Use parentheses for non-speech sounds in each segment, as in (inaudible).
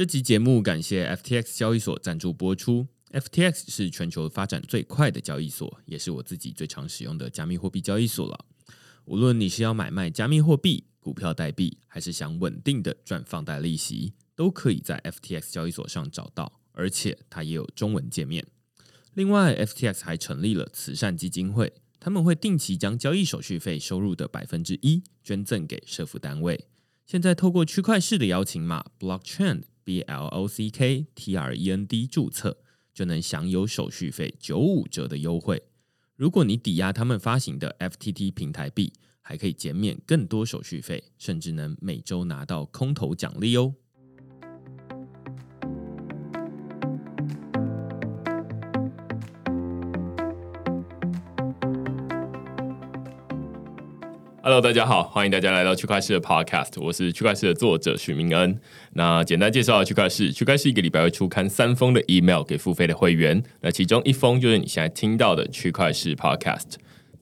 这集节目感谢 FTX 交易所赞助播出。FTX 是全球发展最快的交易所，也是我自己最常使用的加密货币交易所了。无论你是要买卖加密货币、股票代币，还是想稳定的赚放贷利息，都可以在 FTX 交易所上找到，而且它也有中文界面。另外，FTX 还成立了慈善基金会，他们会定期将交易手续费收入的百分之一捐赠给社福单位。现在透过区块式的邀请码 Blockchain。B L O C K T R E N D 注册就能享有手续费九五折的优惠。如果你抵押他们发行的 F T T 平台币，还可以减免更多手续费，甚至能每周拿到空头奖励哦。Hello，大家好，欢迎大家来到区块市的 Podcast，我是区块市的作者许明恩。那简单介绍区块市，区块市一个礼拜会出刊三封的 email 给付费的会员，那其中一封就是你现在听到的区块市 Podcast，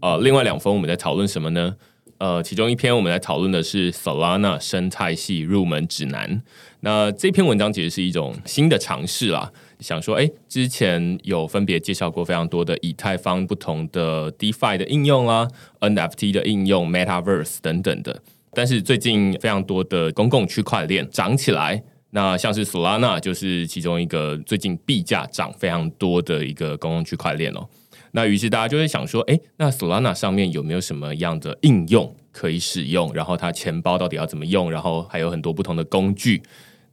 呃，另外两封我们在讨论什么呢？呃，其中一篇我们来讨论的是 Solana 生态系入门指南。那这篇文章其实是一种新的尝试啦。想说，哎，之前有分别介绍过非常多的以太坊不同的 DeFi 的应用啊，NFT 的应用，Metaverse 等等的。但是最近非常多的公共区块链涨起来，那像是 Solana 就是其中一个最近币价涨非常多的一个公共区块链哦。那于是大家就会想说，哎，那 Solana 上面有没有什么样的应用可以使用？然后它钱包到底要怎么用？然后还有很多不同的工具。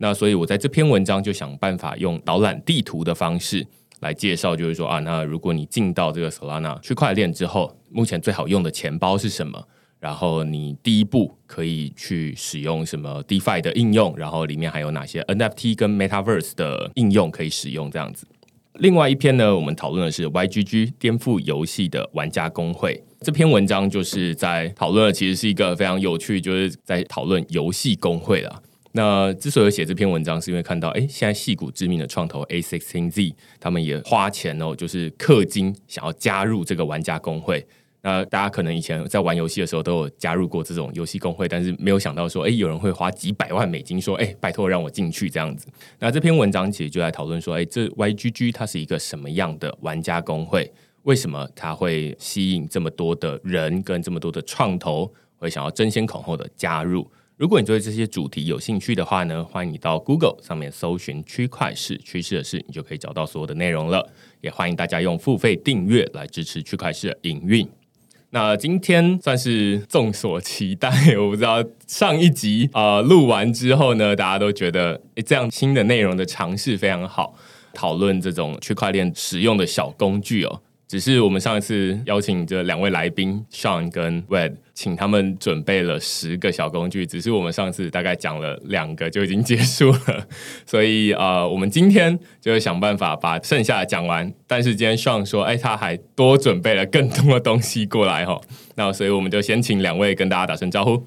那所以，我在这篇文章就想办法用导览地图的方式来介绍，就是说啊，那如果你进到这个 Solana 区块链之后，目前最好用的钱包是什么？然后你第一步可以去使用什么 DeFi 的应用？然后里面还有哪些 NFT 跟 Metaverse 的应用可以使用？这样子。另外一篇呢，我们讨论的是 YGG 颠覆游戏的玩家工会。这篇文章就是在讨论，其实是一个非常有趣，就是在讨论游戏工会了。那之所以写这篇文章，是因为看到，哎，现在戏骨知名的创投 A Sixteen Z，他们也花钱哦，就是氪金想要加入这个玩家工会。那大家可能以前在玩游戏的时候都有加入过这种游戏工会，但是没有想到说，哎，有人会花几百万美金说，哎，拜托让我进去这样子。那这篇文章其实就在讨论说，哎，这 YGG 它是一个什么样的玩家工会？为什么它会吸引这么多的人跟这么多的创投会想要争先恐后的加入？如果你对这些主题有兴趣的话呢，欢迎你到 Google 上面搜寻“区块市趋势的事”，你就可以找到所有的内容了。也欢迎大家用付费订阅来支持区块市的营运。那今天算是众所期待，我不知道上一集啊录完之后呢，大家都觉得这样新的内容的尝试非常好，讨论这种区块链使用的小工具哦。只是我们上一次邀请这两位来宾 Sean 跟 Wed，请他们准备了十个小工具，只是我们上次大概讲了两个就已经结束了，所以呃，我们今天就想办法把剩下的讲完。但是今天 Sean 说，哎，他还多准备了更多的东西过来哈，(laughs) 那所以我们就先请两位跟大家打声招呼。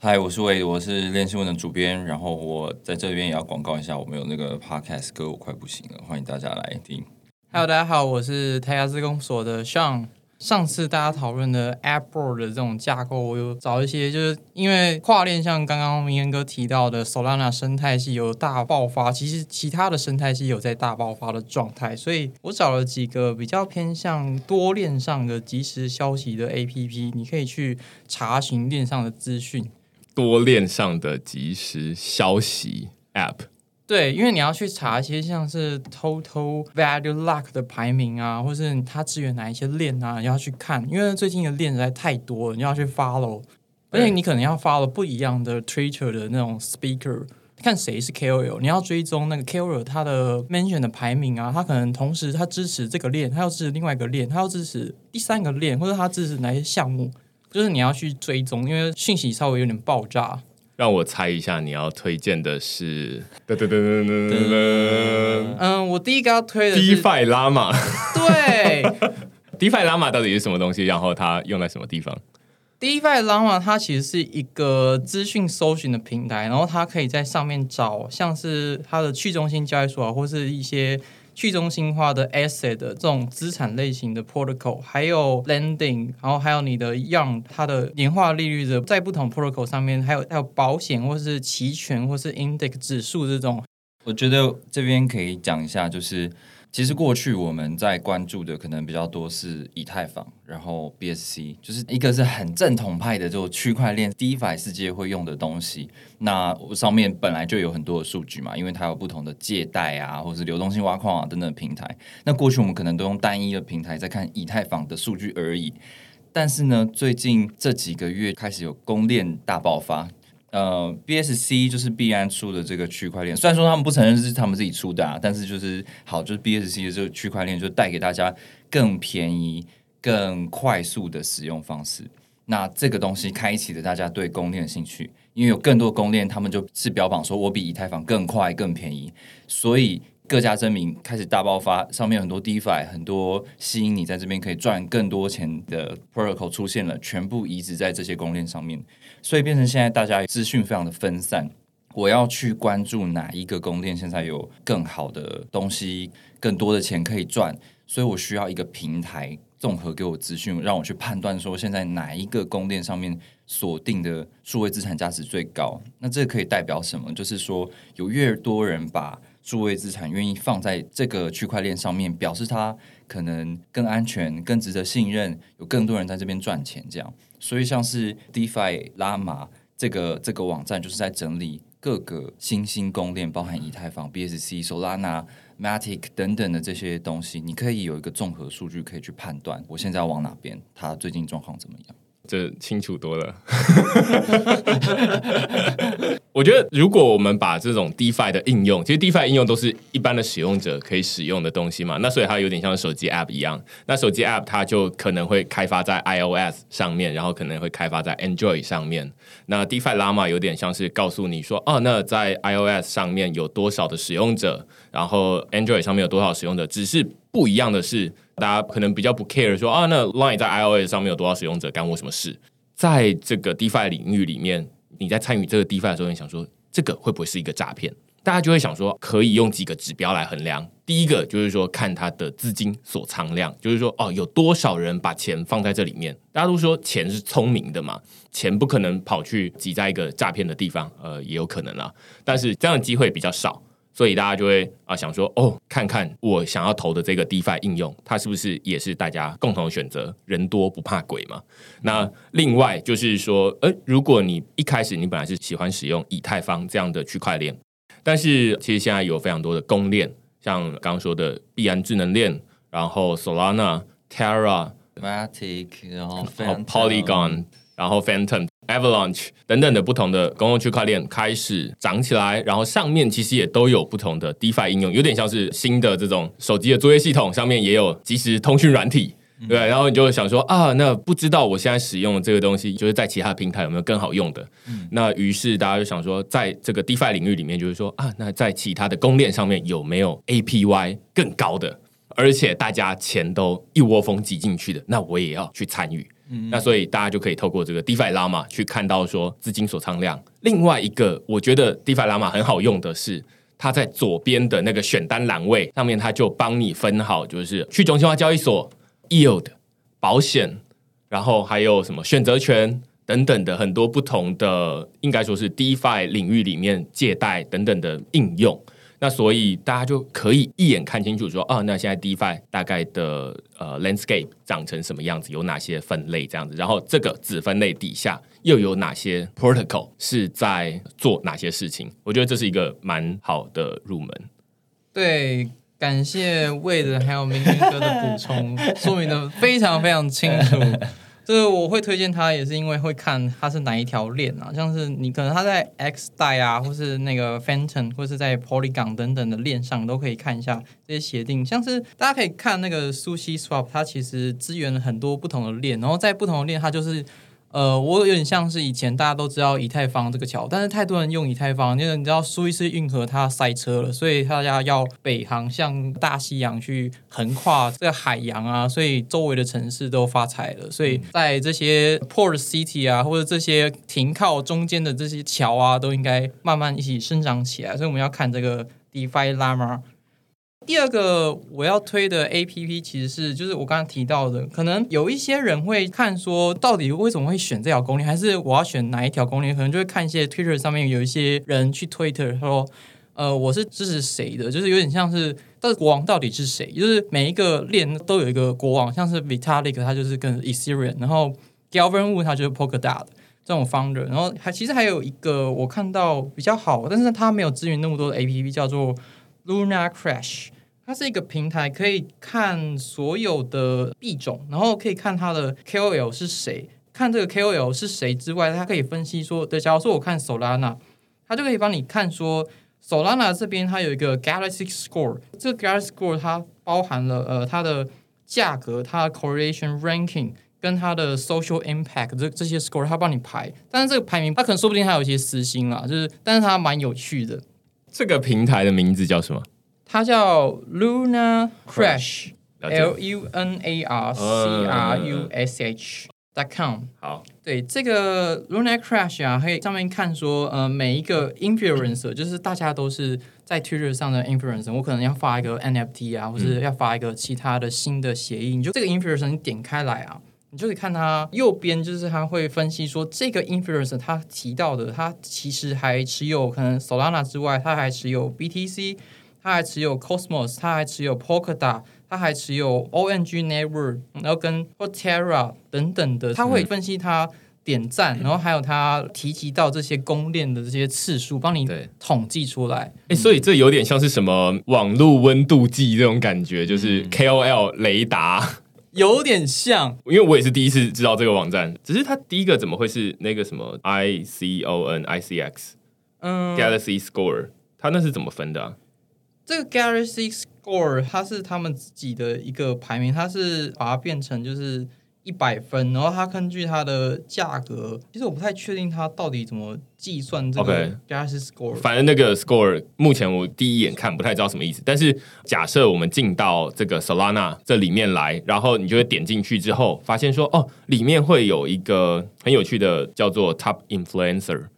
嗨，我是 Wade，我是练新闻的主编，然后我在这边也要广告一下，我们有那个 Podcast 歌，我快不行了，欢迎大家来听。Hello，大家好，我是台亚自工所的 Sean。上次大家讨论的 Apple 的这种架构，我有找一些，就是因为跨链，像刚刚明言哥提到的 Solana 生态系有大爆发，其实其他的生态系有在大爆发的状态，所以我找了几个比较偏向多链上的即时消息的 APP，你可以去查询链上的资讯。多链上的即时消息 App。对，因为你要去查一些像是 Total Value Lock 的排名啊，或是它支援哪一些链啊，你要去看。因为最近的链实在太多了，你要去 follow，而且你可能要 follow 不一样的 Twitter 的那种 Speaker，看谁是 KOL，你要追踪那个 KOL 他的 mention 的排名啊，他可能同时他支持这个链，他要支持另外一个链，他要支持第三个链，或者他支持哪些项目，就是你要去追踪，因为讯息稍微有点爆炸。让我猜一下，你要推荐的是？噔噔噔噔噔噔。嗯，我第一个要推的是 DeFi 拉玛。对，DeFi 拉玛到底是什么东西？然后它用在什么地方？DeFi 拉玛它其实是一个资讯搜寻的平台，然后它可以在上面找像是它的去中心交易所啊，或是一些。去中心化的 asset 的这种资产类型的 protocol，还有 lending，然后还有你的样它的年化利率的，在不同 protocol 上面，还有还有保险或是期权或是 index 指数这种，我觉得这边可以讲一下，就是其实过去我们在关注的可能比较多是以太坊，然后 BSC，就是一个是很正统派的，就区块链 DeFi 世界会用的东西。那上面本来就有很多的数据嘛，因为它有不同的借贷啊，或是流动性挖矿啊等等平台。那过去我们可能都用单一的平台在看以太坊的数据而已。但是呢，最近这几个月开始有公链大爆发。呃，BSC 就是币安出的这个区块链，虽然说他们不承认是他们自己出的啊，但是就是好，就是 BSC 的这个区块链就带给大家更便宜、更快速的使用方式。那这个东西开启了大家对公链的兴趣，因为有更多公链，他们就是标榜说我比以太坊更快、更便宜，所以各家争鸣开始大爆发，上面很多 DeFi，很多吸引你在这边可以赚更多钱的 Protocol 出现了，全部移植在这些公链上面。所以变成现在大家资讯非常的分散，我要去关注哪一个宫殿现在有更好的东西、更多的钱可以赚，所以我需要一个平台综合给我资讯，让我去判断说现在哪一个宫殿上面锁定的数位资产价值最高。那这可以代表什么？就是说有越多人把数位资产愿意放在这个区块链上面，表示它可能更安全、更值得信任，有更多人在这边赚钱，这样。所以，像是 DeFi 拉玛这个这个网站，就是在整理各个新兴公链，包含以太坊、BSC、Solana、Matic 等等的这些东西，你可以有一个综合数据，可以去判断我现在要往哪边，它最近状况怎么样。这清楚多了。我觉得，如果我们把这种 DeFi 的应用，其实 DeFi 应用都是一般的使用者可以使用的东西嘛，那所以它有点像手机 App 一样。那手机 App 它就可能会开发在 iOS 上面，然后可能会开发在 Android 上面。那 DeFi Llama 有点像是告诉你说，哦，那在 iOS 上面有多少的使用者，然后 Android 上面有多少使用者，只是不一样的是，大家可能比较不 care 说，啊，那 Line 在 iOS 上面有多少使用者，干我什么事？在这个 DeFi 领域里面。你在参与这个 DeFi 的时候，你想说这个会不会是一个诈骗？大家就会想说，可以用几个指标来衡量。第一个就是说，看它的资金锁仓量，就是说，哦，有多少人把钱放在这里面？大家都说钱是聪明的嘛，钱不可能跑去挤在一个诈骗的地方，呃，也有可能啦，但是这样的机会比较少。所以大家就会啊想说哦，看看我想要投的这个 DeFi 应用，它是不是也是大家共同的选择？人多不怕鬼嘛。那另外就是说，呃，如果你一开始你本来是喜欢使用以太坊这样的区块链，但是其实现在有非常多的公链，像刚刚说的币安智能链，然后 Solana、Terra、Matic，然后 Polygon，然后 Phantom。Avalanche 等等的不同的公共区块链开始涨起来，然后上面其实也都有不同的 DeFi 应用，有点像是新的这种手机的作业系统，上面也有即时通讯软体，对。然后你就想说啊，那不知道我现在使用的这个东西，就是在其他平台有没有更好用的？那于是大家就想说，在这个 DeFi 领域里面，就是说啊，那在其他的公链上面有没有 APY 更高的，而且大家钱都一窝蜂挤进去的，那我也要去参与。那所以大家就可以透过这个 DeFi Llama 去看到说资金锁仓量。另外一个我觉得 DeFi Llama 很好用的是，它在左边的那个选单栏位上面，它就帮你分好，就是去中心化交易所、Yield、保险，然后还有什么选择权等等的很多不同的，应该说是 DeFi 领域里面借贷等等的应用。那所以大家就可以一眼看清楚，说哦，那现在 DeFi 大概的呃 landscape 长成什么样子，有哪些分类这样子，然后这个子分类底下又有哪些 protocol 是在做哪些事情？我觉得这是一个蛮好的入门。对，感谢魏的还有明君哥的补充，说明的非常非常清楚。(laughs) 这个我会推荐他，也是因为会看他是哪一条链啊，像是你可能他在 X 代啊，或是那个 f a n t o n 或是在 Polygon 等等的链上都可以看一下这些协定。像是大家可以看那个 Sushi Swap，它其实支援了很多不同的链，然后在不同的链，它就是。呃，我有点像是以前大家都知道以太坊这个桥，但是太多人用以太坊，因为你知道苏伊士运河它塞车了，所以大家要北航向大西洋去横跨这个海洋啊，所以周围的城市都发财了，所以在这些 port city 啊，或者这些停靠中间的这些桥啊，都应该慢慢一起生长起来，所以我们要看这个 DeFi Llama。第二个我要推的 A P P 其实是就是我刚刚提到的，可能有一些人会看说，到底为什么会选这条公链，还是我要选哪一条公链？可能就会看一些 Twitter 上面有一些人去 Twitter 说，呃，我是支持谁的，就是有点像是，但是国王到底是谁？就是每一个链都有一个国王，像是 Vitalik 他就是跟 Ethereum，然后 Gavin Wu 他就是 Polkadot 这种 founder，然后还其实还有一个我看到比较好，但是他没有支援那么多的 APP，叫做 Luna Crash。它是一个平台，可以看所有的币种，然后可以看它的 KOL 是谁，看这个 KOL 是谁之外，它可以分析说，对，假如说我看 Solana，它就可以帮你看说 Solana 这边它有一个 Galaxy Score，这个 Galaxy Score 它包含了呃它的价格、它的 correlation ranking 跟它的 social impact 这这些 score，它帮你排，但是这个排名它可能说不定还有一些私心啦，就是但是它蛮有趣的。这个平台的名字叫什么？它叫 Luna Crash，L U N A R C R U S H dot com。好，对这个 Luna Crash 啊，可以上面看说，呃，每一个 influencer，就是大家都是在 Twitter 上的 influencer，我可能要发一个 NFT 啊，或者要发一个其他的新的协议，你就这个 influencer 你点开来啊，你就可以看它右边，就是它会分析说这个 influencer 他提到的，他其实还持有可能 Solana 之外，他还持有 BTC，他还持有 Cosmos，他还持有 Polkadot。它还持有 ONG Network，然后跟 Terra 等等的，它会分析它点赞，然后还有它提及到这些公链的这些次数，帮你对统计出来。哎、所以这有点像是什么网络温度计这种感觉，就是嗯 KOL 雷达。有点像，因为我也是第一次知道这个网站，只是它第一个怎么会是那个什么 I C O N I C X 嗯，Galaxy Score？它那是怎么分的、啊？这个 Galaxy Score 它是他们自己的一个排名，它是把它变成就是一百分，然后它根据它的价格，其实我不太确定它到底怎么计算这个 Galaxy Score。反正那个 score 目前我第一眼看不太知道什么意思，但是假设我们进到这个 Solana 这里面来，然后你就会点进去之后，发现说哦，里面会有一个很有趣的叫做 Top Influencer，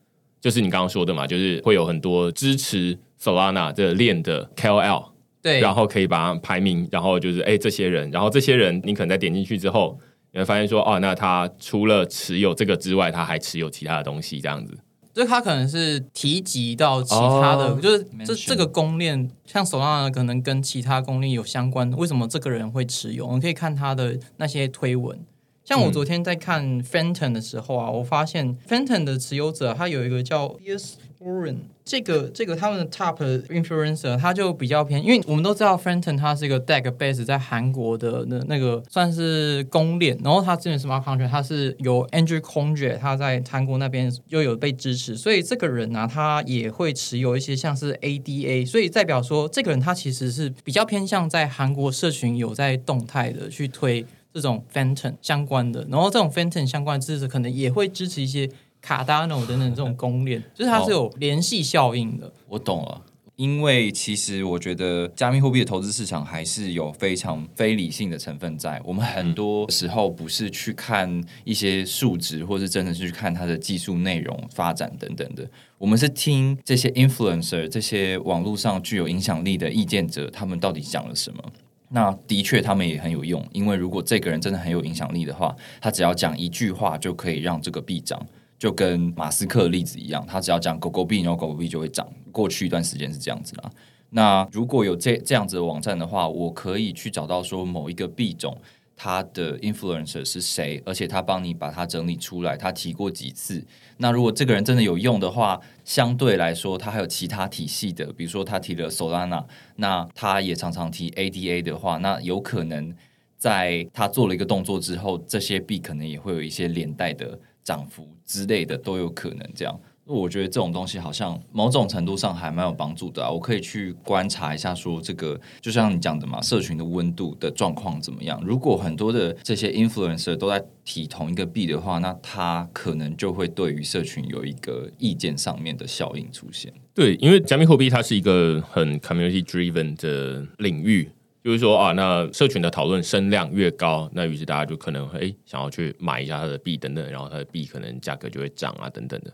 就是你刚刚说的嘛，就是会有很多支持 Solana 这个链的 KOL，对，然后可以把它排名，然后就是哎这些人，然后这些人你可能在点进去之后，你会发现说哦，那他除了持有这个之外，他还持有其他的东西，这样子。就是他可能是提及到其他的，哦就是这这个公链，像 Solana 可能跟其他公链有相关的，为什么这个人会持有？你可以看他的那些推文。像我嗯昨天在看 Fenton 的时候啊，我发现 Fenton 的持有者他有一个叫 Yes Warren，这个这个他们的 Top Influencer，他就比较偏，因为我们都知道 Fenton 他是一个 DEX base 在韩国的那那个算是公链，然后他之前 Smart Contract 他是由 Andrew Conjure，他在韩国那边又有被支持，所以这个人呢、他也会持有一些像是 ADA，所以代表说这个人他其实是比较偏向在韩国社群有在动态的去推这种 Fenton 相关的，然后这种 Fenton 相关的支持可能也会支持一些 Cardano 等等这种公链，(laughs) 就是它是有联系效应的。我懂了。因为其实我觉得加密货币的投资市场还是有非常非理性的成分在。我们很多时候不是去看一些数值，或是真的是去看它的技术内容发展等等的。我们是听这些 influencer、这些网络上具有影响力的意见者，他们到底讲了什么。那的确，他们也很有用，因为如果这个人真的很有影响力的话，他只要讲一句话就可以让这个币涨。就跟马斯克的例子一样，他只要讲狗狗币，然后狗狗币就会涨。过去一段时间是这样子啦。那如果有这这样子的网站的话，我可以去找到说某一个币种它的 influencer 是谁，而且他帮你把它整理出来，他提过几次。那如果这个人真的有用的话，相对来说他还有其他体系的，比如说他提了 Solana，那他也常常提 ADA 的话，那有可能在他做了一个动作之后，这些币可能也会有一些连带的涨幅之类的都有可能这样。我觉得这种东西好像某种程度上还蛮有帮助的啊！我可以去观察一下，说这个就像你讲的嘛，社群的温度的状况怎么样？如果很多的这些 influencer 都在提同一个币的话，那他可能就会对于社群有一个意见上面的效应出现。对，因为加密货币它是一个很 community driven 的领域，就是说啊，那社群的讨论声量越高，那于是大家就可能会诶想要去买一下它的币等等，然后它的币可能价格就会涨啊等等的。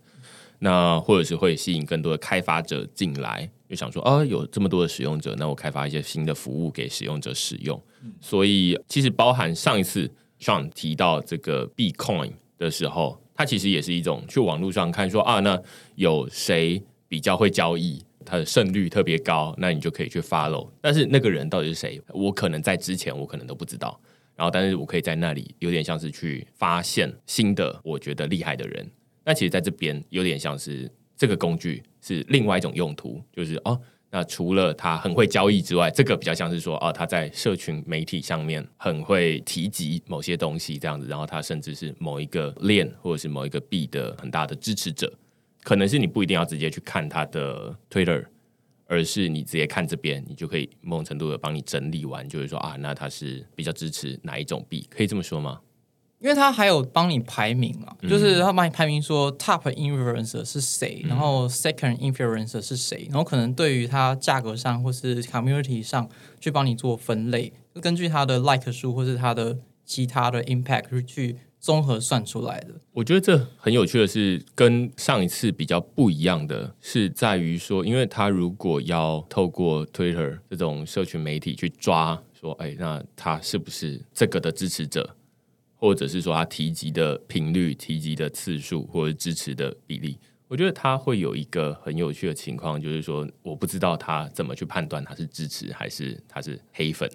那或者是会吸引更多的开发者进来，就想说啊，有这么多的使用者，那我开发一些新的服务给使用者使用。所以其实包含上一次 Sean 提到这个 b Coin 的时候，它其实也是一种去网络上看说啊，那有谁比较会交易，他的胜率特别高，那你就可以去 follow。但是那个人到底是谁，我可能在之前我可能都不知道。然后，但是我可以在那里有点像是去发现新的我觉得厉害的人。那其实在这边有点像是这个工具是另外一种用途，就是哦，那除了他很会交易之外，这个比较像是说哦，他在社群媒体上面很会提及某些东西这样子，然后他甚至是某一个链或者是某一个币的很大的支持者。可能是你不一定要直接去看他的 Twitter，而是你直接看这边，你就可以某种程度的帮你整理完，就是说啊，那他是比较支持哪一种币，可以这么说吗？因为他还有帮你排名啊，就是他帮你排名说 top influencer 是谁，然后 second influencer 是谁，然后可能对于它价格上或是 community 上去帮你做分类，根据它的 like 数或是它的其他的 impact 去。综合算出来的，我觉得这很有趣的是，跟上一次比较不一样的是，在于说，因为他如果要透过 Twitter 这种社群媒体去抓，说，哎，那他是不是这个的支持者，或者是说他提及的频率、提及的次数，或者支持的比例，我觉得他会有一个很有趣的情况，就是说，我不知道他怎么去判断他是支持还是他是黑粉。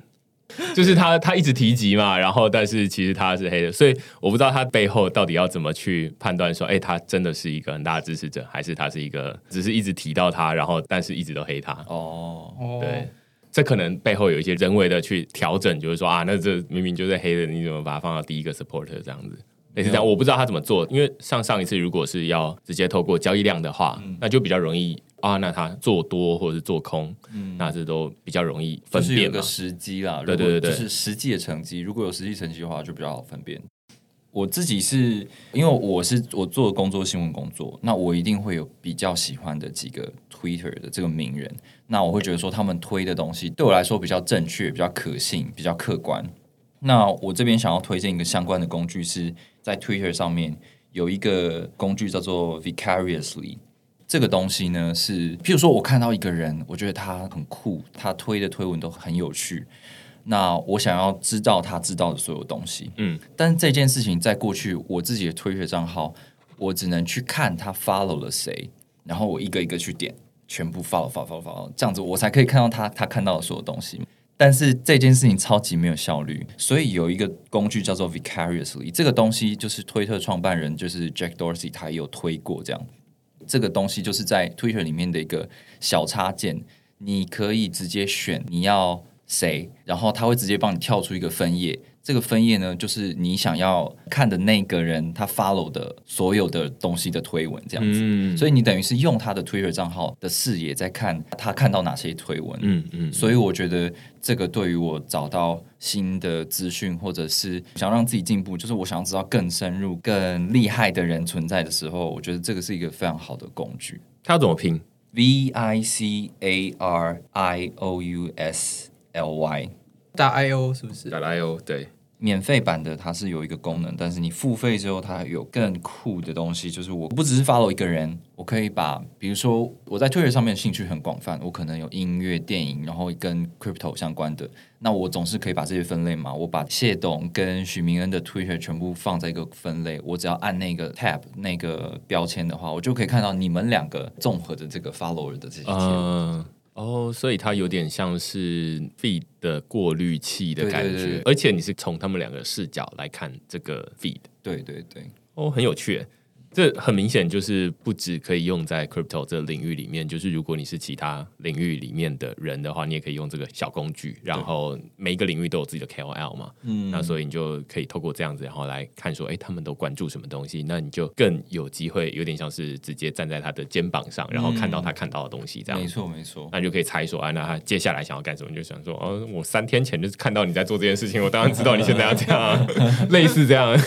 (laughs) 就是他，他一直提及嘛，然后但是其实他是黑的，所以我不知道他背后到底要怎么去判断说，哎，他真的是一个很大的支持者，还是他是一个只是一直提到他，然后但是一直都黑他。哦，对，这可能背后有一些人为的去调整，就是说啊，那这明明就是黑的，你怎么把它放到第一个 supporter 这样子？类似这样，我不知道他怎么做，因为上上一次如果是要直接透过交易量的话，那就比较容易。啊，那他做多或者是做空，嗯，那这都比较容易分辨。有个时机啦，对对对，就是实际的成绩。如果有实际成绩的话，就比较好分辨。我自己是因为我是我做工作新闻工作，那我一定会有比较喜欢的几个 Twitter 的这个名人。那我会觉得说他们推的东西对我来说比较正确、比较可信、比较客观。那我这边想要推荐一个相关的工具，是在 Twitter 上面有一个工具叫做 Vicariously。这个东西呢，是譬如说，我看到一个人，我觉得他很酷，他推的推文都很有趣，那我想要知道他知道的所有东西，嗯，但是这件事情在过去我自己的推特账号，我只能去看他 follow 了谁，然后我一个一个去点，全部 follow follow follow follow，这样子我才可以看到他他看到的所有东西。但是这件事情超级没有效率，所以有一个工具叫做 Vicariously，这个东西就是推特创办人就是 Jack Dorsey 他也有推过这样。这个东西就是在 Twitter 里面的一个小插件，你可以直接选你要谁，然后它会直接帮你跳出一个分页。这个分页呢，就是你想要看的那个人他 follow 的所有的东西的推文这样子。所以你等于是用他的 Twitter 账号的视野在看他看到哪些推文。嗯嗯。所以我觉得这个对于我找到新的资讯，或者是想让自己进步，就是我想要知道更深入、更厉害的人存在的时候，我觉得这个是一个非常好的工具。它怎么拼？V I C A R I O U S L Y 打 I O 是不是？打 I O 对。免费版的它是有一个功能，但是你付费之后，它有更酷的东西，就是我不只是 follow 一个人，我可以把，比如说我在 Twitter 上面兴趣很广泛，我可能有音乐、电影，然后跟 crypto 相关的，那我总是可以把这些分类嘛，我把谢董跟许明恩的 Twitter 全部放在一个分类，我只要按那个 tab 那个标签的话，我就可以看到你们两个综合的这个 follower 的这些。哦，所以它有点像是 feed 的过滤器的感觉，而且你是从他们两个视角来看这个 feed，对对对，哦，很有趣。这很明显就是不止可以用在 crypto 这个领域里面，就是如果你是其他领域里面的人的话，你也可以用这个小工具。然后每一个领域都有自己的 KOL 嘛，嗯，那所以你就可以透过这样子，然后来看说，哎，他们都关注什么东西，那你就更有机会，有点像是直接站在他的肩膀上，然后看到他看到的东西，这样没错没错，那就可以猜说，啊，那他接下来想要干什么？你就想说，哦，我三天前就是看到你在做这件事情，我当然知道你现在要这样，(laughs) 类似这样。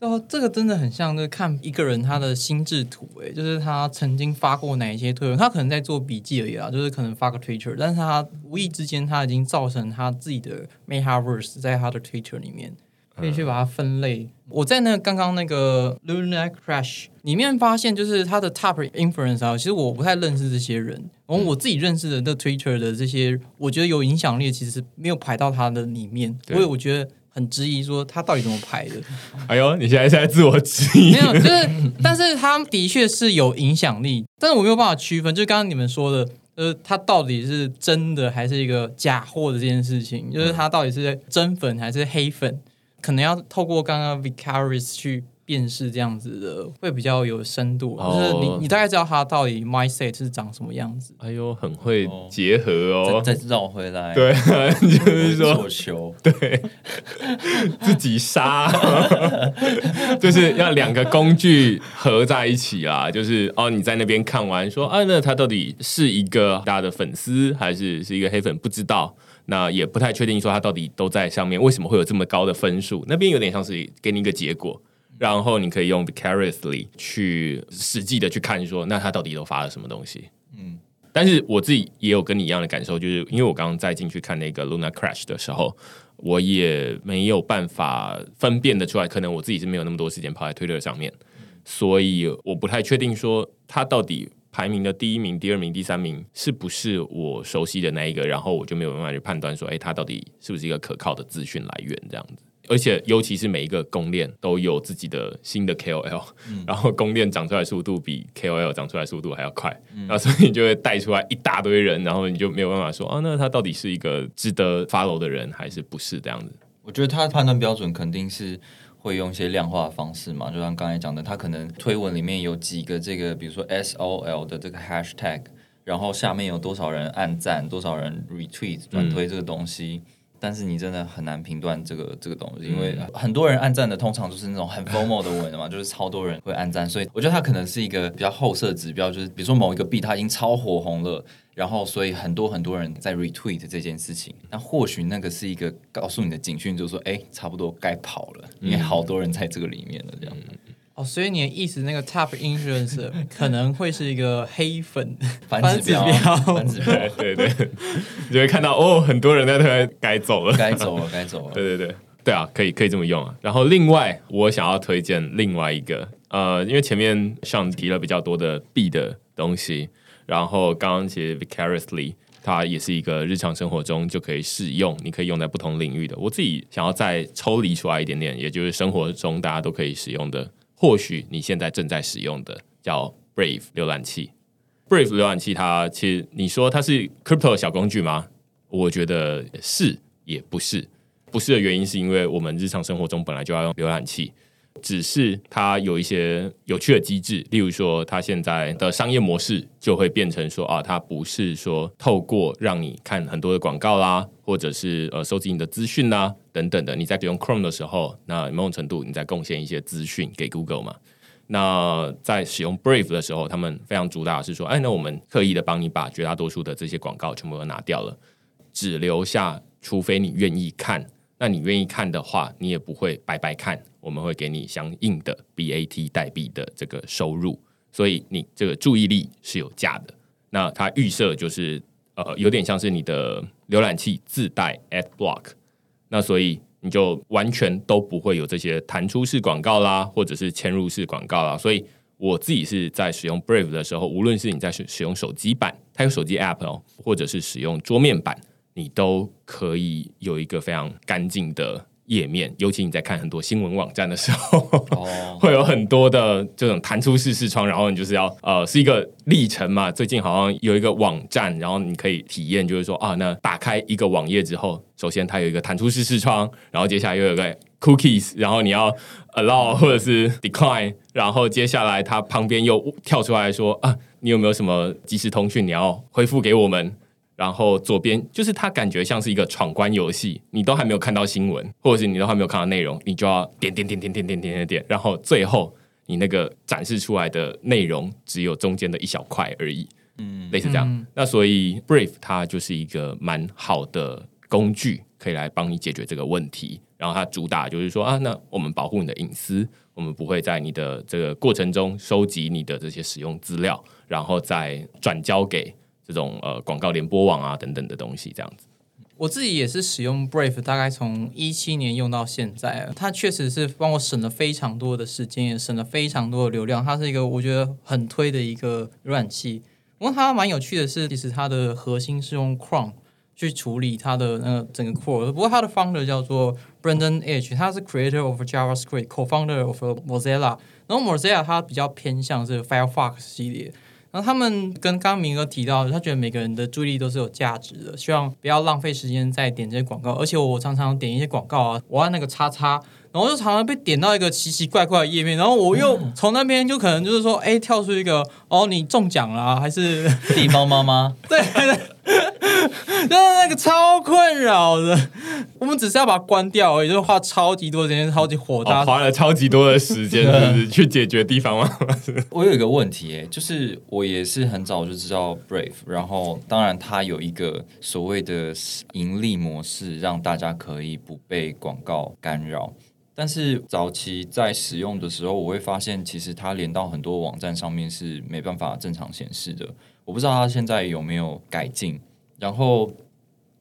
哦，这个真的很像，就是看一个人他的心智图，哎，就是他曾经发过哪一些推文，他可能在做笔记而已啊，就是可能发个 Twitter，但是他无意之间他已经造成他自己的 Metaverse 在他的 Twitter 里面，可以去把它分类。我在那刚刚那个 Luna Crash 里面发现，就是他的 Top Influence 啊，其实我不太认识这些人，然后我自己认识的那 Twitter 的这些，我觉得有影响力，其实没有排到他的里面，所以我觉得。很质疑说他到底怎么拍的？(laughs) 哎呦，你现在在自我质疑？没有，就是，但是他的确是有影响力，但是我没有办法区分。就是刚刚你们说的，就是它到底是真的还是一个假货的这件事情，就是他到底是真粉还是黑粉，可能要透过刚刚 Vicarious 去辨识这样子的，会比较有深度。哦就是你你大概知道他到底 mindset 是长什么样子。哎呦，很会结合哦。再再绕回来，对，(laughs) 就是说做球，(laughs) 自己杀，(laughs) 就是要两个工具合在一起啊。就是哦，你在那边看完说啊，那他到底是一个大家的粉丝，还是是一个黑粉？不知道，那也不太确定说他到底都在上面，为什么会有这么高的分数？那边有点像是给你一个结果，然后你可以用 vicariously 去实际的去看说，那他到底都发了什么东西？嗯，但是我自己也有跟你一样的感受，就是因为我刚刚再进去看那个 Luna Crash 的时候，我也没有办法分辨得出来，可能我自己是没有那么多时间跑在 Twitter 上面，所以我不太确定说他到底排名的第一名、第二名、第三名是不是我熟悉的那一个，然后我就没有办法去判断说，哎，他到底是不是一个可靠的资讯来源这样子。而且，尤其是每一个公链都有自己的新的 KOL，、嗯然后公链长出来速度比 KOL 长出来速度还要快，然后所以你就会带出来一大堆人，然后你就没有办法说啊，那他到底是一个值得 follow 的人还是不是这样子？我觉得他的判断标准肯定是会用一些量化的方式嘛，就像刚才讲的，他可能推文里面有几个这个，比如说 S O L 的这个 hashtag，然后下面有多少人按赞，多少人 retweet 转推这个东西。但是你真的很难评断这个这个东西，因为很多人按赞的通常就是那种很 (laughs) formal 的文嘛，就是超多人会按赞，所以我觉得它可能是一个比较后设指标，就是比如说某一个币它已经超火红了，然后所以很多很多人在 retweet 这件事情，那或许那个是一个告诉你的警讯，就是说，哎，差不多该跑了，因为好多人在这个里面了，这样。哦，所以你的意思，那个 Top Insurance (laughs) 可能会是一个黑粉 (laughs) 反反指标，反指标，对 (laughs) 对。对，你就会看到哦，很多人在推该走了，该走了，该走了。对对对，对啊，可以可以这么用啊。然后另外，我想要推荐另外一个，呃，因为前面上提了比较多的币的东西，然后刚刚其实 vicariously 它也是一个日常生活中就可以使用，你可以用在不同领域的。我自己想要再抽离出来一点点，也就是生活中大家都可以使用的，或许你现在正在使用的叫 Brave 浏览器。Brave 浏览器它其实你说它是 crypto 小工具吗？我觉得是也不是。不是的原因是因为我们日常生活中本来就要用浏览器，只是它有一些有趣的机制，例如说它现在的商业模式就会变成说啊，它不是说透过让你看很多的广告啦，或者是呃收集你的资讯啦等等的，你在使用 Chrome 的时候，那某种程度你在贡献一些资讯给 Google 嘛。那在使用 Brave 的时候，他们非常主打是说，哎，那我们刻意的帮你把绝大多数的这些广告全部都拿掉了，只留下，除非你愿意看。那你愿意看的话，你也不会白白看，我们会给你相应的 BAT 代币的这个收入，所以你这个注意力是有价的。那它预设就是呃，有点像是你的浏览器自带 Ad Block，那所以你就完全都不会有这些弹出式广告啦，或者是嵌入式广告啦。所以我自己是在使用 Brave 的时候，无论是你在使使用手机版，它有手机 App 哦，或者是使用桌面版。你都可以有一个非常干净的页面，尤其你在看很多新闻网站的时候，哦，(laughs) 会有很多的这种弹出式视窗，然后你就是要呃是一个历程嘛。最近好像有一个网站，然后你可以体验，就是说啊，那打开一个网页之后，首先它有一个弹出式视窗，然后接下来又有个 cookies，然后你要 allow (laughs) 或者是 decline，然后接下来它旁边又跳出来说啊，你有没有什么即时通讯你要回复给我们？然后左边就是它感觉像是一个闯关游戏，你都还没有看到新闻，或者是你都还没有看到内容，你就要点点点点点点点点点，然后最后你那个展示出来的内容只有中间的一小块而已，嗯，类似这样。那所以 Brave 它就是一个蛮好的工具，可以来帮你解决这个问题。然后它主打就是说啊，那我们保护你的隐私，我们不会在你的这个过程中收集你的这些使用资料，然后再转交给。这种呃广告联播网啊等等的东西，这样子。我自己也是使用 Brave，大概从一七年用到现在，它确实是帮我省了非常多的时间，也省了非常多的流量。它是一个我觉得很推的一个浏览器。不过它蛮有趣的是，其实它的核心是用 Chrome 去处理它的那个整个 core。不过它的 founder 叫做 Brendan Edge，他是 creator of JavaScript，co-founder of Mozilla。然后 Mozilla 它比较偏向是 Firefox 系列。然后他们跟刚刚明哥提到，他觉得每个人的注意力都是有价值的，希望不要浪费时间在点这些广告。而且我常常点一些广告啊，我按那个叉叉，然后就常常被点到一个奇奇怪怪的页面，然后我又从那边就可能就是说，哎，跳出一个哦，你中奖了，还是地方妈妈？对 (laughs) 对。(laughs) 但是那个超困扰的，我们只是要把它关掉而已，就是花超级多时间，超级火大，花了超级多的时间，(laughs) 是不是去解决地方吗？(laughs) 我有一个问题，哎，就是我也是很早就知道 Brave，然后当然它有一个所谓的盈利模式，让大家可以不被广告干扰。但是早期在使用的时候，我会发现其实它连到很多网站上面是没办法正常显示的。我不知道它现在有没有改进。然后，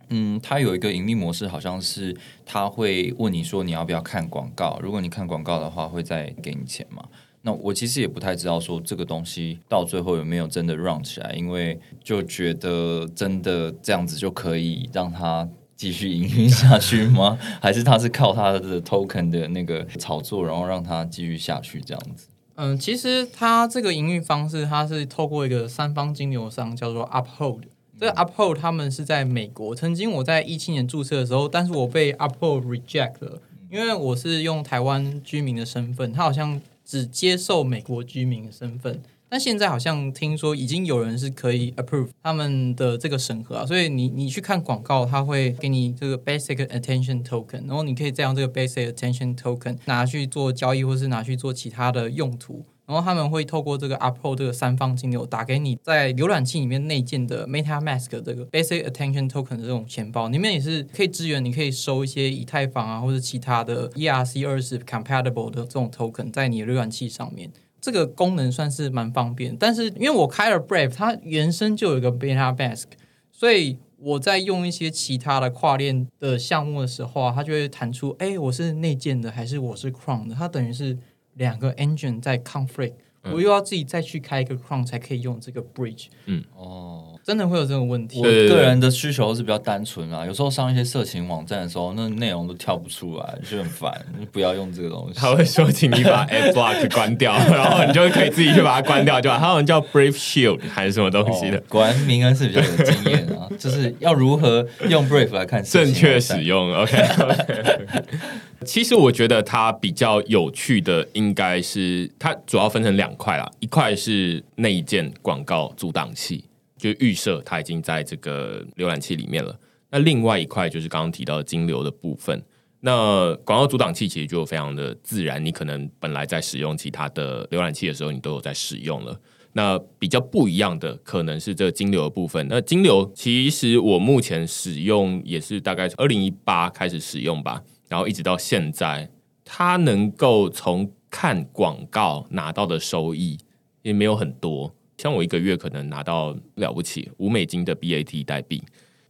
嗯，它有一个盈利模式，好像是他会问你说你要不要看广告，如果你看广告的话，会再给你钱嘛？那我其实也不太知道说这个东西到最后有没有真的 run 起来，因为就觉得真的这样子就可以让它继续营运下去吗？(laughs) 还是它是靠它的 token 的那个炒作，然后让它继续下去这样子？嗯，其实它这个营运方式，它是透过一个三方金流商叫做 Uphold。这个 Uphold 他们是在美国。曾经我在一七年注册的时候，但是我被 Uphold reject 了，因为我是用台湾居民的身份，他好像只接受美国居民的身份。但现在好像听说已经有人是可以 approve 他们的这个审核啊，所以你你去看广告，他会给你这个 basic attention token，然后你可以再用这个 basic attention token 拿去做交易，或是拿去做其他的用途。然后他们会透过这个 Uphold 这个三方金流打给你在浏览器里面内建的 MetaMask 这个 Basic Attention Token 的这种钱包，里面也是可以支援，你可以收一些以太坊啊或者其他的 ERC 二十 compatible 的这种 token 在你的浏览器上面。这个功能算是蛮方便，但是因为我开了 Brave，它原生就有一个 MetaMask，所以我在用一些其他的跨链的项目的时候啊，它就会弹出，哎，我是内建的还是我是 Chrome 的？它等于是。两个 engine 在 conflict，我又要自己再去开一个 Chrome 才可以用这个 bridge。嗯，哦，真的会有这种问题。我个人的需求是比较单纯啊，有时候上一些色情网站的时候，那内容都跳不出来，就很烦。你不要用这个东西。他会说，请你把 (laughs) Ad Block 关掉，然后你就可以自己去把它关掉，就好像叫 Brave Shield 还是什么东西的。果然明恩是比较有经验啊，(laughs) 就是要如何用 Brave 来看正确使用。OK，OK。(laughs) 其实我觉得它比较有趣的，应该是它主要分成两块啦，一块是内建广告阻挡器，就预设它已经在这个浏览器里面了。那另外一块就是刚刚提到的金流的部分。那广告阻挡器其实就非常的自然，你可能本来在使用其他的浏览器的时候，你都有在使用了。那比较不一样的可能是这个金流的部分。那金流其实我目前使用也是大概二零一八开始使用吧。然后一直到现在，它能够从看广告拿到的收益也没有很多。像我一个月可能拿到了不起五美金的 BAT 代币，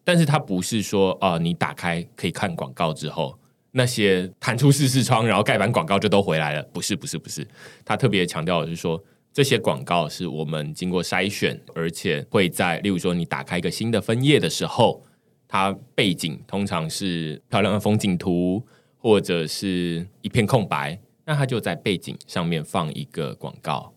但是它不是说啊，你打开可以看广告之后，那些弹出试视窗，然后盖板广告就都回来了。不是，不是，不是。他特别强调的是说，这些广告是我们经过筛选，而且会在例如说你打开一个新的分页的时候。它背景通常是漂亮的风景图，或者是一片空白，那它就在背景上面放一个广告。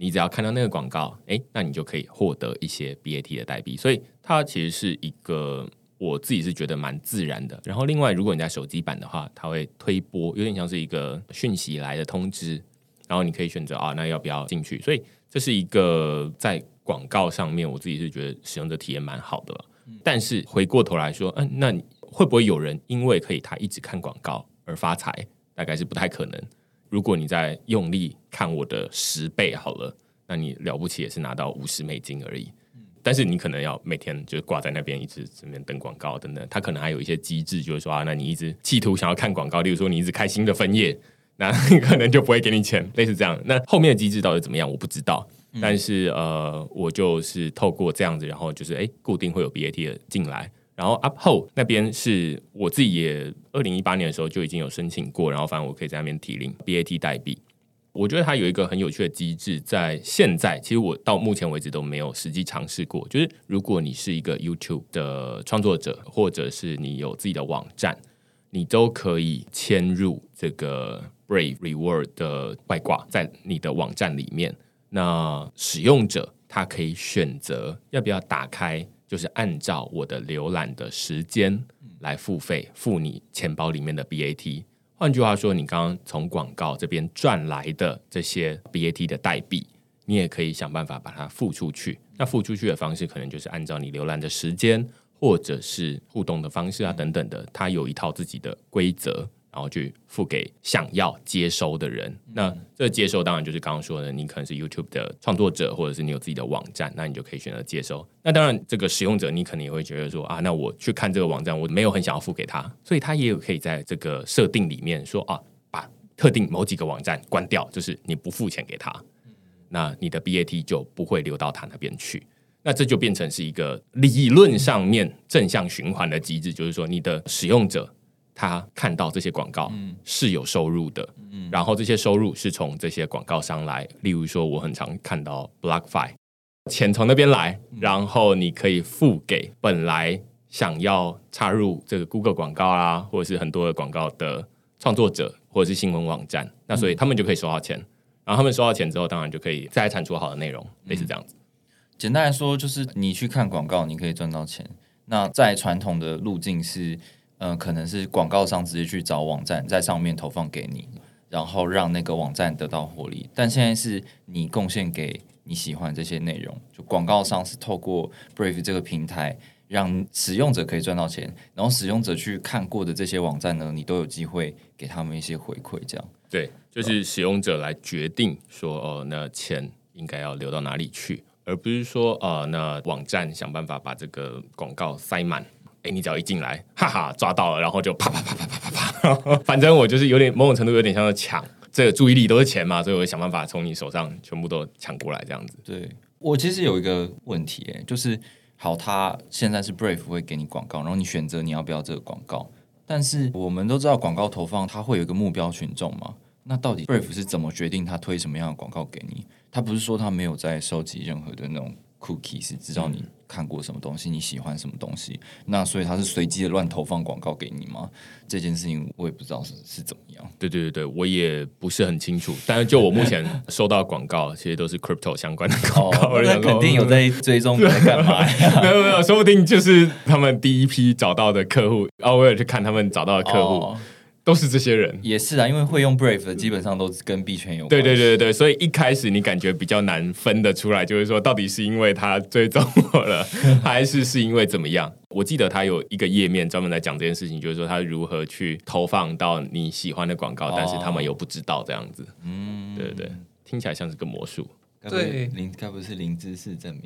你只要看到那个广告，哎，那你就可以获得一些 BAT 的代币。所以它其实是一个我自己是觉得蛮自然的。然后另外，如果你在手机版的话，它会推播，有点像是一个讯息来的通知，然后你可以选择啊，那要不要进去？所以这是一个在广告上面，我自己是觉得使用者体验蛮好的。但是回过头来说，嗯，那会不会有人因为可以他一直看广告而发财？大概是不太可能。如果你在用力看我的十倍好了，那你了不起也是拿到五十美金而已。但是你可能要每天就挂在那边一直这边登广告等等，他可能还有一些机制，就是说啊，那你一直企图想要看广告，例如说你一直开新的分页，(laughs) 那可能就不会给你钱，类似这样。那后面的机制到底怎么样，我不知道。但是呃，我就是透过这样子，然后就是哎，固定会有 BAT 的进来，然后 Uphold 那边是我自己也二零一八年的时候就已经有申请过，然后反正我可以在那边提领 BAT 代币。我觉得它有一个很有趣的机制，在现在其实我到目前为止都没有实际尝试过，就是如果你是一个 YouTube 的创作者，或者是你有自己的网站，你都可以嵌入这个 Brave Reward 的外挂在你的网站里面。那使用者他可以选择要不要打开，就是按照我的浏览的时间来付费，付你钱包里面的 BAT。换句话说，你刚刚从广告这边赚来的这些 BAT 的代币，你也可以想办法把它付出去。那付出去的方式，可能就是按照你浏览的时间，或者是互动的方式啊等等的，它有一套自己的规则。然后去付给想要接收的人。那这个接收当然就是刚刚说的，你可能是 YouTube 的创作者，或者是你有自己的网站，那你就可以选择接收。那当然，这个使用者你可能也会觉得说啊，那我去看这个网站，我没有很想要付给他，所以他也有可以在这个设定里面说啊，把特定某几个网站关掉，就是你不付钱给他，那你的 BAT 就不会流到他那边去。那这就变成是一个理论上面正向循环的机制，就是说你的使用者。他看到这些广告是有收入的，然后这些收入是从这些广告商来。例如说，我很常看到 BlockFi 钱从那边来，然后你可以付给本来想要插入这个 Google 广告啊，或者是很多的广告的创作者或者是新闻网站，那所以他们就可以收到钱。然后他们收到钱之后，当然就可以再产出好的内容，类似这样子。简单来说，就是你去看广告，你可以赚到钱。那在传统的路径是。嗯，可能是广告商直接去找网站，在上面投放给你，然后让那个网站得到获利。但现在是你贡献给你喜欢这些内容，就广告商是透过 Brave 这个平台，让使用者可以赚到钱，然后使用者去看过的这些网站呢，你都有机会给他们一些回馈。这样对，就是使用者来决定说，哦，那钱应该要流到哪里去，而不是说，呃，那网站想办法把这个广告塞满。哎，你只要一进来，哈哈，抓到了，然后就啪啪啪啪啪啪啪，(laughs) 反正我就是有点某种程度有点像是抢，这个注意力都是钱嘛，所以我想办法从你手上全部都抢过来，这样子。对我其实有一个问题，哎，就是好，他现在是 Brave 会给你广告，然后你选择你要不要这个广告，但是我们都知道广告投放它会有一个目标群众嘛，那到底 Brave 是怎么决定他推什么样的广告给你？他不是说他没有在收集任何的那种。Cookie 是知道你看过什么东西，你喜欢什么东西，那所以他是随机的乱投放广告给你吗？这件事情我也不知道是是怎么样。对对对对，我也不是很清楚。但是就我目前收到广告，其实都是 Crypto 相关的广告，那肯定有在追踪在干嘛？(laughs) 没有没有，说不定就是他们第一批找到的客户，偶尔去看他们找到的客户。都是这些人，也是啊，因为会用 Brave 的基本上都是跟币圈有关。对对对对所以一开始你感觉比较难分得出来，就是说到底是因为他追踪我了，(laughs) 还是是因为怎么样？我记得他有一个页面专门来讲这件事情，就是说他如何去投放到你喜欢的广告，但是他们又不知道这样子。嗯，对对对，听起来像是个魔术。对，零该不是零知识证明。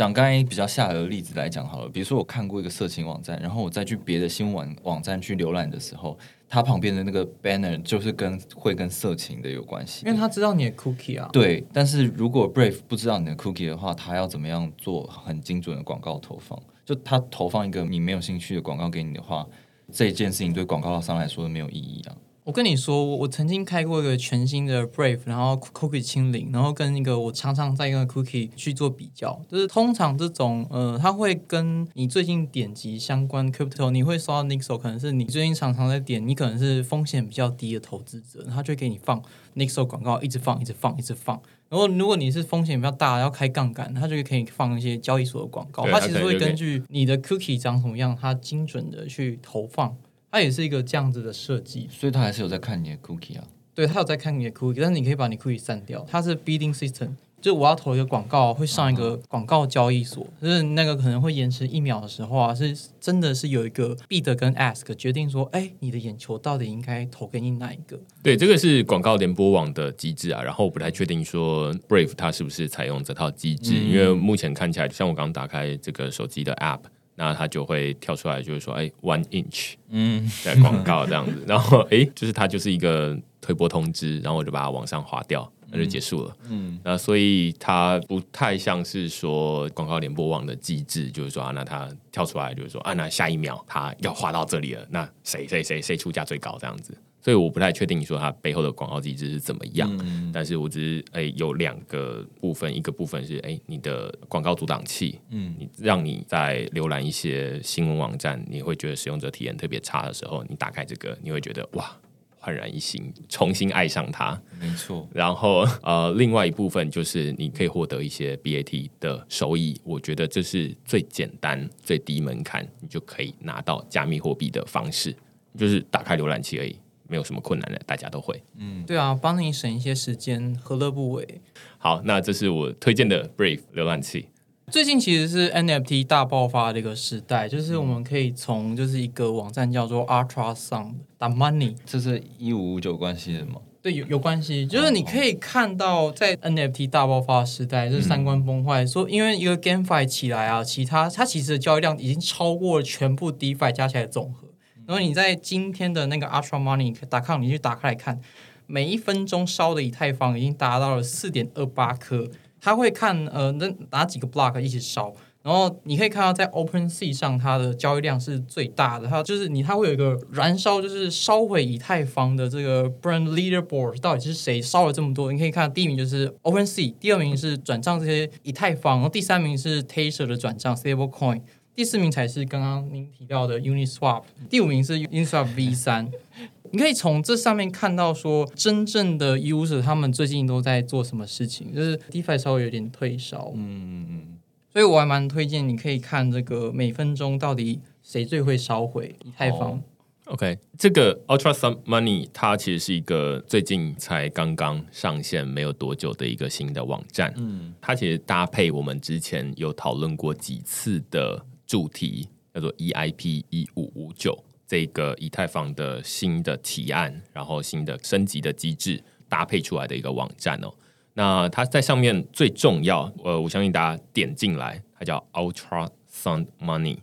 讲刚才比较下流的例子来讲好了，比如说我看过一个色情网站，然后我再去别的新闻网网站去浏览的时候，它旁边的那个 banner 就是跟会跟色情的有关系，因为他知道你的 cookie 啊。对，但是如果 Brave 不知道你的 cookie 的话，他要怎么样做很精准的广告投放？就他投放一个你没有兴趣的广告给你的话，这件事情对广告商来说没有意义啊。我跟你说，我曾经开过一个全新的 Brave，然后 Cookie 清零，然后跟一个我常常在用的 Cookie 去做比较，就是通常这种呃，它会跟你最近点击相关 Crypto，你会收到 Nixo，可能是你最近常常在点，你可能是风险比较低的投资者，他就给你放 Nixo 广告，一直放，一直放，一直放。然后如果你是风险比较大，要开杠杆，它就可以放一些交易所的广告，它其实会根据你的 Cookie 长什么样，它精准的去投放。它也是一个这样子的设计，所以它还是有在看你的 cookie 啊。对，它有在看你的 cookie，但是你可以把你 cookie 删掉。它是 bidding system，就我要投一个广告，会上一个广告交易所，就是那个可能会延迟一秒的时候啊，是真的是有一个 bid 跟 ask 决定说，哎，你的眼球到底应该投给你哪一个？对，这个是广告联播网的机制啊。然后我不太确定说 Brave 它是不是采用这套机制，因为目前看起来，像我刚刚打开这个手机的 app。那它就会跳出来，就是说，哎，one inch，嗯，在广告这样子，然后，哎，就是它就是一个推播通知，然后我就把它往上划掉，那就结束了。嗯，那所以它不太像是说广告联播网的机制，就是说啊，那它跳出来就是说啊，那下一秒它要划到这里了，那谁谁谁谁出价最高这样子。所以我不太确定你说它背后的广告机制是怎么样，但是我只是诶有两个部分，一个部分是诶你的广告阻挡器，嗯，你让你在浏览一些新闻网站，你会觉得使用者体验特别差的时候，你打开这个，你会觉得哇焕然一新，重新爱上它。没错，然后呃，另外一部分就是你可以获得一些 BAT 的收益，我觉得这是最简单、最低门槛，你就可以拿到加密货币的方式，就是打开浏览器而已，没有什么困难的，大家都会。嗯对啊，帮你省一些时间，何乐不为？好，那这是我推荐的 Brave 浏览器。最近其实是 NFT 大爆发的一个时代，就是我们可以从就是一个网站叫做 Ultra Sound 打 Money，这是一五五九关系的吗？对，有有关系，就是你可以看到在 NFT 大爆发时代，就是三观崩坏，说因为一个 GameFi 起来啊，其他它其实的交易量已经超过了全部 DeFi 加起来的总和。然后你在今天的那个 Ultra Money 打开，你去打开来看，每一分钟烧的以太坊已经达到了四点二八颗。他会看呃，那哪几个 block 一起烧，然后你可以看到在 OpenSea 上它的交易量是最大的，它就是你它会有一个燃烧，就是烧毁以太坊的这个 Burn Leaderboard 到底是谁烧了这么多？你可以看第一名就是 OpenSea，第二名是转账这些以太坊，然后第三名是 Tether 的转账 Stablecoin，第四名才是刚刚您提到的 Uniswap，第五名是 Uniswap V 三。(laughs) 你可以从这上面看到，说真正的 user 他们最近都在做什么事情，就是 DeFi 稍微有点退烧，嗯嗯嗯，所以我还蛮推荐你可以看这个每分钟到底谁最会烧毁以太坊。哦 OK，这个 Ultra Some Money 它其实是一个最近才刚刚上线没有多久的一个新的网站。嗯，它其实搭配我们之前有讨论过几次的主题，叫做 EIP 一五五九这个以太坊的新的提案，然后新的升级的机制搭配出来的一个网站哦。那它在上面最重要，呃，我相信大家点进来，它叫 Ultra Sound Money。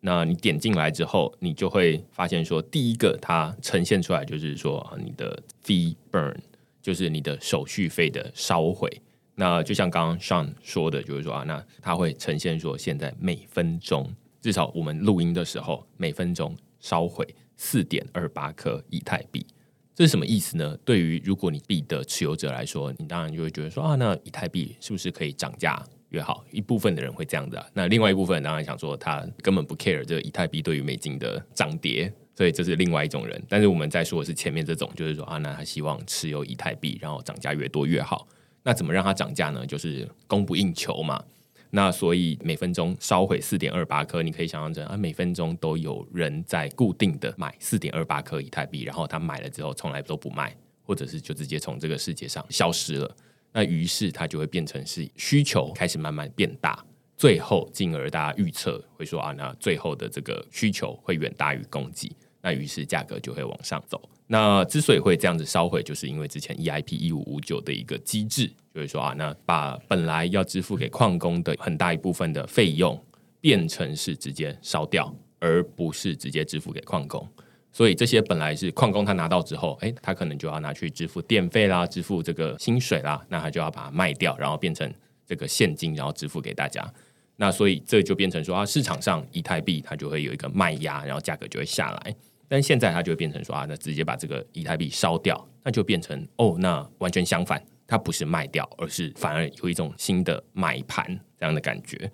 那你点进来之后，你就会发现说，第一个它呈现出来就是说，你的 fee burn 就是你的手续费的烧毁。那就像刚刚 Sean 说的，就是说啊，那它会呈现说，现在每分钟至少我们录音的时候，每分钟烧毁四点二八颗以太币。这是什么意思呢？对于如果你币的持有者来说，你当然就会觉得说啊，那以太币是不是可以涨价越好？一部分的人会这样子、啊，那另外一部分当然想说，他根本不 care 这个以太币对于美金的涨跌，所以这是另外一种人。但是我们在说的是前面这种，就是说啊，那他希望持有以太币，然后涨价越多越好。那怎么让它涨价呢？就是供不应求嘛。那所以每分钟烧毁四点二八颗，你可以想象成啊，每分钟都有人在固定的买四点二八颗以太币，然后他买了之后从来都不卖，或者是就直接从这个世界上消失了。那于是它就会变成是需求开始慢慢变大，最后进而大家预测会说啊，那最后的这个需求会远大于供给，那于是价格就会往上走。那之所以会这样子烧毁，就是因为之前 EIP 一五五九的一个机制，就是说啊，那把本来要支付给矿工的很大一部分的费用，变成是直接烧掉，而不是直接支付给矿工。所以这些本来是矿工他拿到之后，诶，他可能就要拿去支付电费啦，支付这个薪水啦，那他就要把它卖掉，然后变成这个现金，然后支付给大家。那所以这就变成说啊，市场上以太币它就会有一个卖压，然后价格就会下来。但现在它就会变成说啊，那直接把这个以太币烧掉，那就变成哦，那完全相反，它不是卖掉，而是反而有一种新的买盘这样的感觉。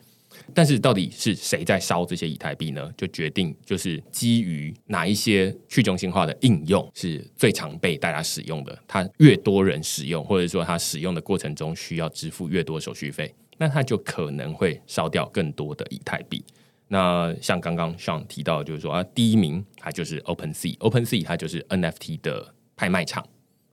但是到底是谁在烧这些以太币呢？就决定就是基于哪一些去中心化的应用是最常被大家使用的，它越多人使用，或者说它使用的过程中需要支付越多手续费，那它就可能会烧掉更多的以太币。那像刚刚上提到，就是说啊，第一名它就是 OpenSea，OpenSea 它就是 NFT 的拍卖场，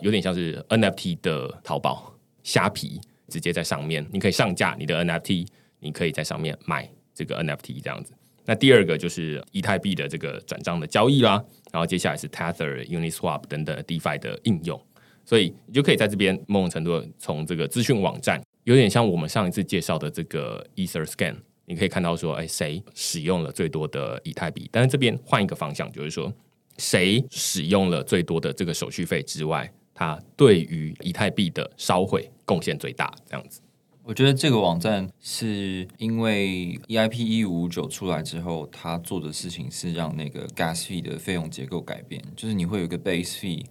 有点像是 NFT 的淘宝、虾皮，直接在上面你可以上架你的 NFT，你可以在上面买这个 NFT 这样子。那第二个就是以太币的这个转账的交易啦，然后接下来是 Tether、Uniswap 等等 DeFi 的应用，所以你就可以在这边某种程度从这个资讯网站，有点像我们上一次介绍的这个 EtherScan。你可以看到说，哎，谁使用了最多的以太币？但是这边换一个方向，就是说，谁使用了最多的这个手续费之外，它对于以太币的烧毁贡献最大，这样子。我觉得这个网站是因为 EIP 一五九出来之后，它做的事情是让那个 gas fee 的费用结构改变，就是你会有一个 base fee，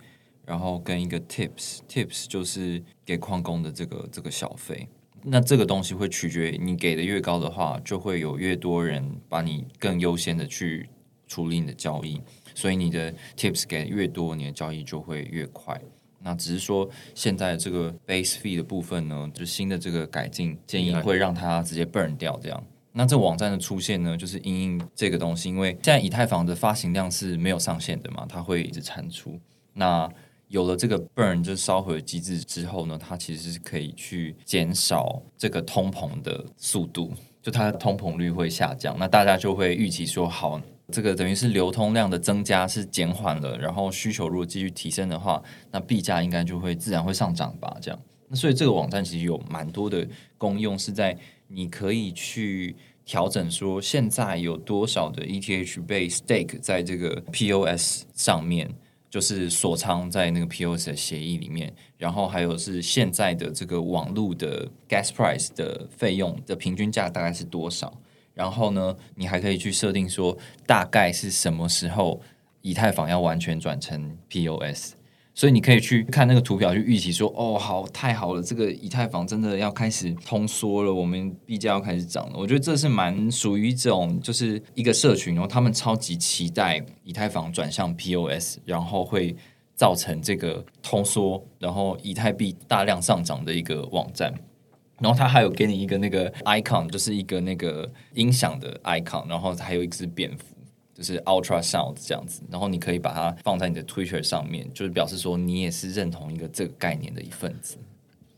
然后跟一个 tips，tips 就是给矿工的这个这个小费。那这个东西会取决于你给的越高的话，就会有越多人把你更优先的去处理你的交易，所以你的 tips 给越多，你的交易就会越快。那只是说现在这个 base fee 的部分呢，就是新的这个改进建议会让它直接 burn 掉这样。那这网站的出现呢，就是因应这个东西，因为现在以太坊的发行量是没有上限的嘛，它会一直产出。那有了这个 burn 就烧毁机制之后呢，它其实是可以去减少这个通膨的速度，就它的通膨率会下降。那大家就会预期说，好，这个等于是流通量的增加是减缓了，然后需求如果继续提升的话，那币价应该就会自然会上涨吧？这样。那所以这个网站其实有蛮多的功用是在。你可以去调整说，现在有多少的 ETH 被 stake 在这个 POS 上面，就是锁仓在那个 POS 的协议里面。然后还有是现在的这个网络的 gas price 的费用的平均价大概是多少？然后呢，你还可以去设定说，大概是什么时候以太坊要完全转成 POS。所以你可以去看那个图表，去预期说，哦，好，太好了，这个以太坊真的要开始通缩了，我们币价要开始涨了。我觉得这是蛮属于一种，就是一个社群，然后他们超级期待以太坊转向 POS，然后会造成这个通缩，然后以太币大量上涨的一个网站。然后它还有给你一个那个 icon，就是一个那个音响的 icon，然后还有一只蝙蝠。就是 Ultra Sound 这样子，然后你可以把它放在你的 Twitter 上面，就是表示说你也是认同一个这个概念的一份子。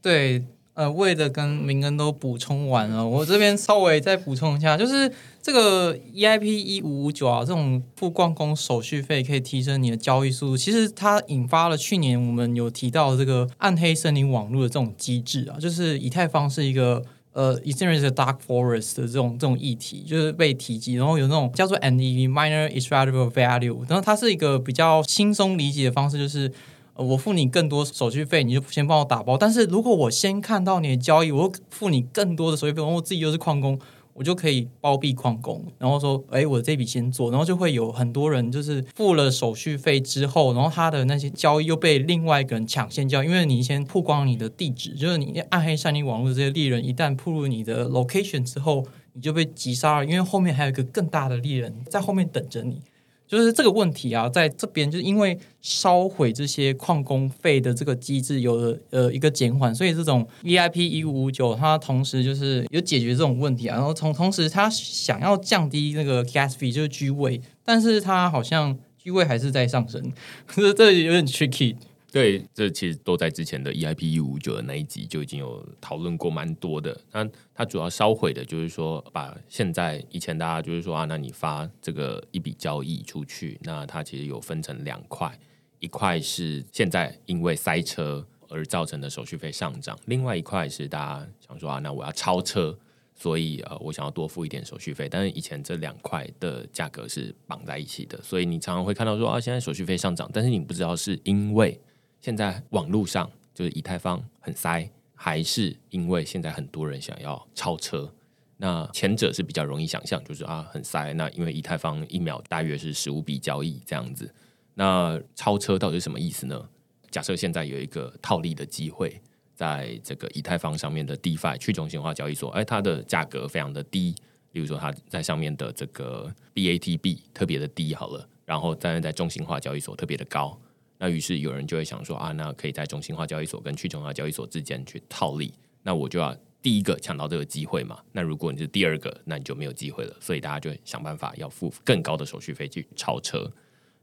对，呃，为的跟明恩都补充完了，我这边稍微再补充一下，就是这个 EIP 一五五九啊，这种付矿工手续费可以提升你的交易速度。其实它引发了去年我们有提到这个暗黑森林网络的这种机制啊，就是以太坊是一个。呃，experience Dark Forest 的这种这种议题就是被提及，然后有那种叫做 NEV（Minor Extractable Value），然后它是一个比较轻松理解的方式，就是我付你更多手续费，你就先帮我打包。但是如果我先看到你的交易，我付你更多的手续费，然后我自己又是矿工。我就可以包庇矿工，然后说，哎，我这笔先做，然后就会有很多人就是付了手续费之后，然后他的那些交易又被另外一个人抢先交，因为你先曝光你的地址，就是你暗黑山林网络的这些利人一旦曝入你的 location 之后，你就被击杀了，因为后面还有一个更大的利人在后面等着你。就是这个问题啊，在这边就是因为烧毁这些矿工费的这个机制有了呃一个减缓，所以这种 EIP 一五五九它同时就是有解决这种问题啊。然后同同时，它想要降低那个 gas fee 就是居位，但是它好像居位还是在上升，可是这有点 tricky。对，这其实都在之前的 EIP 一五九的那一集就已经有讨论过蛮多的。那它主要烧毁的就是说，把现在以前大家就是说啊，那你发这个一笔交易出去，那它其实有分成两块，一块是现在因为塞车而造成的手续费上涨，另外一块是大家想说啊，那我要超车，所以呃，我想要多付一点手续费。但是以前这两块的价格是绑在一起的，所以你常常会看到说啊，现在手续费上涨，但是你不知道是因为。现在网络上就是以太坊很塞，还是因为现在很多人想要超车？那前者是比较容易想象，就是啊很塞。那因为以太坊一秒大约是十五笔交易这样子。那超车到底是什么意思呢？假设现在有一个套利的机会，在这个以太坊上面的 DeFi 去中心化交易所，哎，它的价格非常的低，例如说它在上面的这个 BATB 特别的低好了，然后但是在中心化交易所特别的高。那于是有人就会想说啊，那可以在中心化交易所跟去中心化交易所之间去套利，那我就要第一个抢到这个机会嘛。那如果你是第二个，那你就没有机会了。所以大家就想办法要付更高的手续费去超车。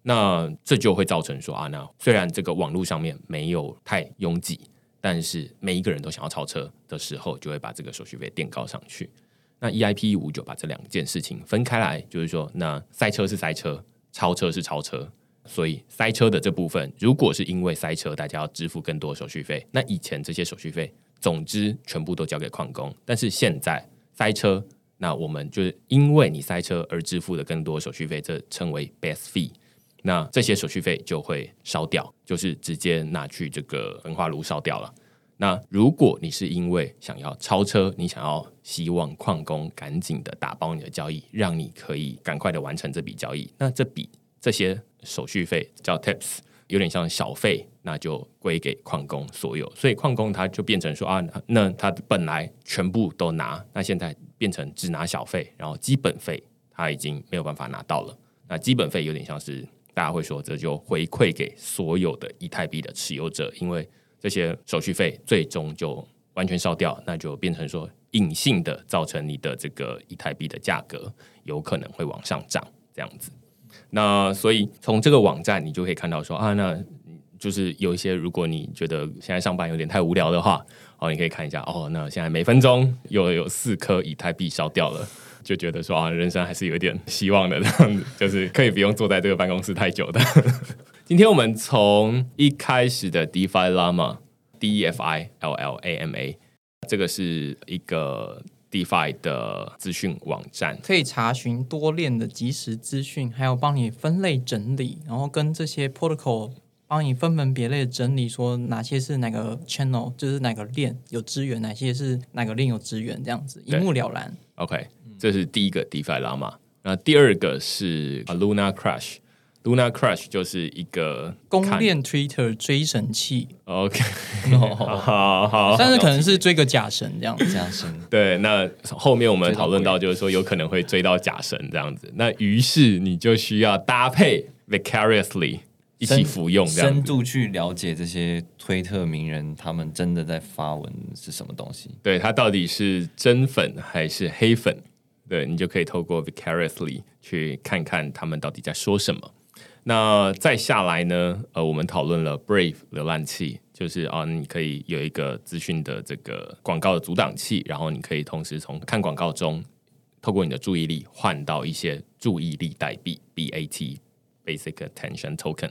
那这就会造成说啊，那虽然这个网络上面没有太拥挤，但是每一个人都想要超车的时候，就会把这个手续费垫高上去。那 EIP 一五九把这两件事情分开来，就是说，那塞车是塞车，超车是超车。所以塞车的这部分，如果是因为塞车，大家要支付更多手续费，那以前这些手续费，总之全部都交给矿工。但是现在塞车，那我们就是因为你塞车而支付的更多手续费，这称为 base fee。那这些手续费就会烧掉，就是直接拿去这个焚化炉烧掉了。那如果你是因为想要超车，你想要希望矿工赶紧的打包你的交易，让你可以赶快的完成这笔交易，那这笔这些。手续费叫 tips，有点像小费，那就归给矿工所有。所以矿工他就变成说啊，那他本来全部都拿，那现在变成只拿小费，然后基本费他已经没有办法拿到了。那基本费有点像是大家会说，这就回馈给所有的以太币的持有者，因为这些手续费最终就完全烧掉，那就变成说隐性的造成你的这个以太币的价格有可能会往上涨，这样子。那所以从这个网站你就可以看到说啊，那就是有一些如果你觉得现在上班有点太无聊的话，哦，你可以看一下哦，那现在每分钟又有四颗以太币烧掉了，就觉得说啊，人生还是有一点希望的，这样子就是可以不用坐在这个办公室太久的。(laughs) 今天我们从一开始的 DeFi Llama D E F I L L A M A，这个是一个 DeFi 的资讯网站，可以查询多链的即时资讯，还有帮你分类整理，然后跟这些 protocol 帮你分门别类地整理，说哪些是哪个 channel，就是哪个链有资源，哪些是哪个链有资源，这样子一目了然。OK，这是第一个 DeFi Llama。那第二个是 Luna Crush。Luna Crush 就是一个看公链 Twitter 追神器，OK，好好，但 (laughs) 是可能是追个假神这样子。这样生对。那后面我们讨论到，就是说有可能会追到假神这样子。那于是你就需要搭配 Vicariously 一起服用这样。深度去了解这些推特名人他们真的在发文是什么东西。对，他到底是真粉还是黑粉？对你就可以透过 Vicariously 去看看他们到底在说什么。那再下来呢？呃，我们讨论了 Brave 浏览器，就是啊，你可以有一个资讯的这个广告的阻挡器，然后你可以同时从看广告中，透过你的注意力换到一些注意力代币 BAT Basic Attention Token。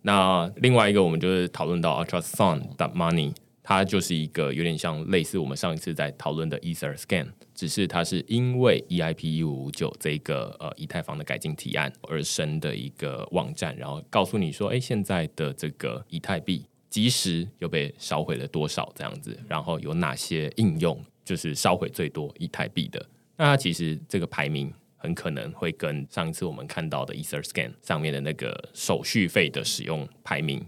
那另外一个，我们就是讨论到 Ultrasound d Money，它就是一个有点像类似我们上一次在讨论的 Ether Scan，只是它是因为 EIP 一五五九这个呃以太坊的改进提案而生的一个网站，然后告诉你说，哎，现在的这个以太币即时又被烧毁了多少这样子，然后有哪些应用就是烧毁最多以太币的。那它其实这个排名很可能会跟上一次我们看到的 EtherScan 上面的那个手续费的使用排名，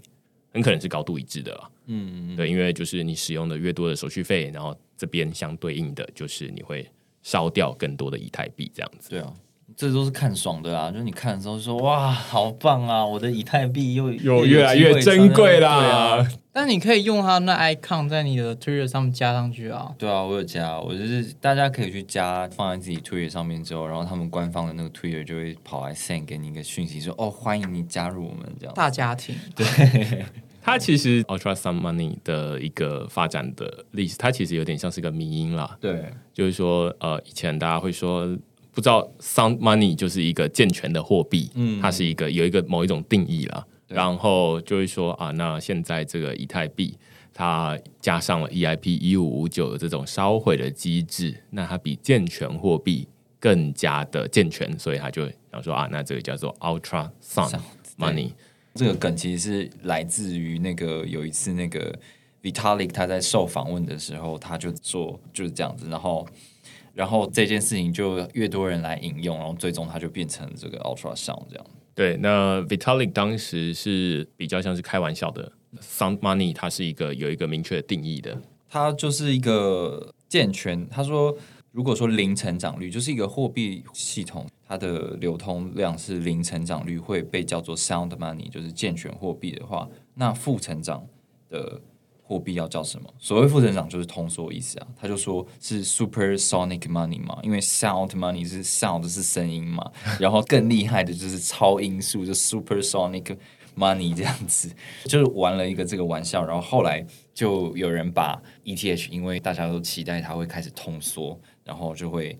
很可能是高度一致的啊。嗯，对，因为就是你使用的越多的手续费，然后这边相对应的就是你会烧掉更多的以太币，这样子。对啊，这都是看爽的啊！就是你看的时候说哇，好棒啊！我的以太币又有越来越珍贵啦。对啊，但你可以用它那 icon 在你的 Twitter 上面加上去啊。对啊，我有加，我就是大家可以去加，放在自己 Twitter 上面之后，然后他们官方的那个 Twitter 就会跑来 send 给你一个讯息说，哦，欢迎你加入我们这样。大家庭，(laughs) 它其实 Ultra Sun Money 的一个发展的历史，它其实有点像是个迷因啦。对，就是说，呃，以前大家会说，不知道 Sound Money 就是一个健全的货币，嗯它是一个有一个某一种定义啦。然后就会说啊，那现在这个以太币它加上了 EIP 一五五九的这种烧毁的机制，那它比健全货币更加的健全，所以它就想说啊，那这个叫做 Ultra Sound Sound，Money。这个梗其实是来自于那个有一次那个 Vitalik 他在受访问的时候，他就做就是这样子，然后然后这件事情就越多人来引用，然后最终它就变成这个 Ultra Sound 这样。对，那 Vitalik 当时是比较像是开玩笑的，Sound Money 它是一个有一个明确的定义的。它就是一个健全。他说，如果说零成长率就是一个货币系统，它的流通量是零成长率，会被叫做 sound money，就是健全货币的话，那负成长的货币要叫什么？所谓负成长就是通缩意思啊。他就说是 supersonic money 嘛，因为 sound money 是 sound 是声音嘛，然后更厉害的就是超音速，就 supersonic money 这样子，就是玩了一个这个玩笑，然后后来就有人把 ETH，因为大家都期待它会开始通缩，然后就会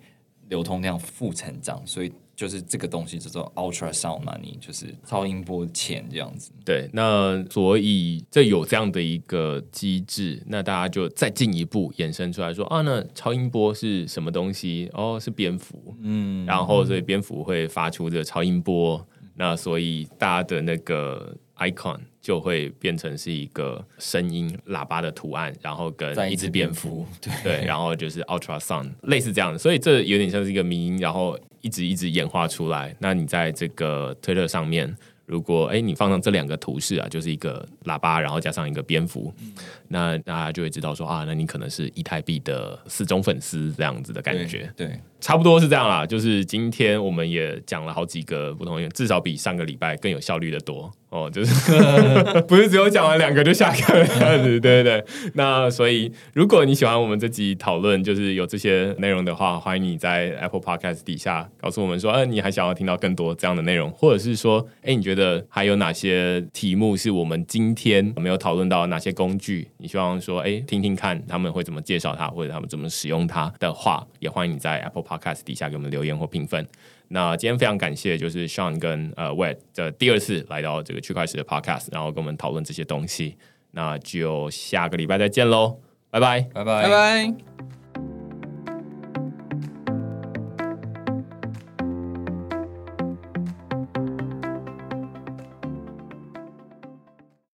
流通量负成长，所以就是这个东西叫做 ultra sound money，就是超音波钱这样子。对，那所以这有这样的一个机制，那大家就再进一步衍生出来说啊，那超音波是什么东西？哦，是蝙蝠，嗯，然后所以蝙蝠会发出这个超音波，那所以大家的那个 icon 就会变成是一个声音喇叭的图案，然后跟一只蝙蝠，对对，然后就是 ultrasound 类似这样的，所以这有点像是一个迷音，然后一直一直演化出来。那你在这个推特上面，如果哎你放上这两个图示啊，就是一个喇叭，然后加上一个蝙蝠，那大家就会知道说啊，那你可能是以太币的死忠粉丝这样子的感觉。对。对差不多是这样啦。就是今天我们也讲了好几个不同，至少比上个礼拜更有效率的多哦。就是 (laughs) 不是只有讲完两个就下课这样子，对对对。那所以如果你喜欢我们这集讨论，就是有这些内容的话，欢迎你在 Apple Podcast 底下告诉我们说，呃，你还想要听到更多这样的内容，或者是说，哎，你觉得还有哪些题目是我们今天没有讨论到？哪些工具你希望说，哎，听听看他们会怎么介绍它，或者他们怎么使用它的话，也欢迎你在 Apple Podcast 底下给我们留言或评分。那今天非常感谢，就是 Sean 跟呃 Wet 的第二次来到这个区块链的 Podcast，然后跟我们讨论这些东西。那就下个礼拜再见喽，拜拜，拜拜，拜拜。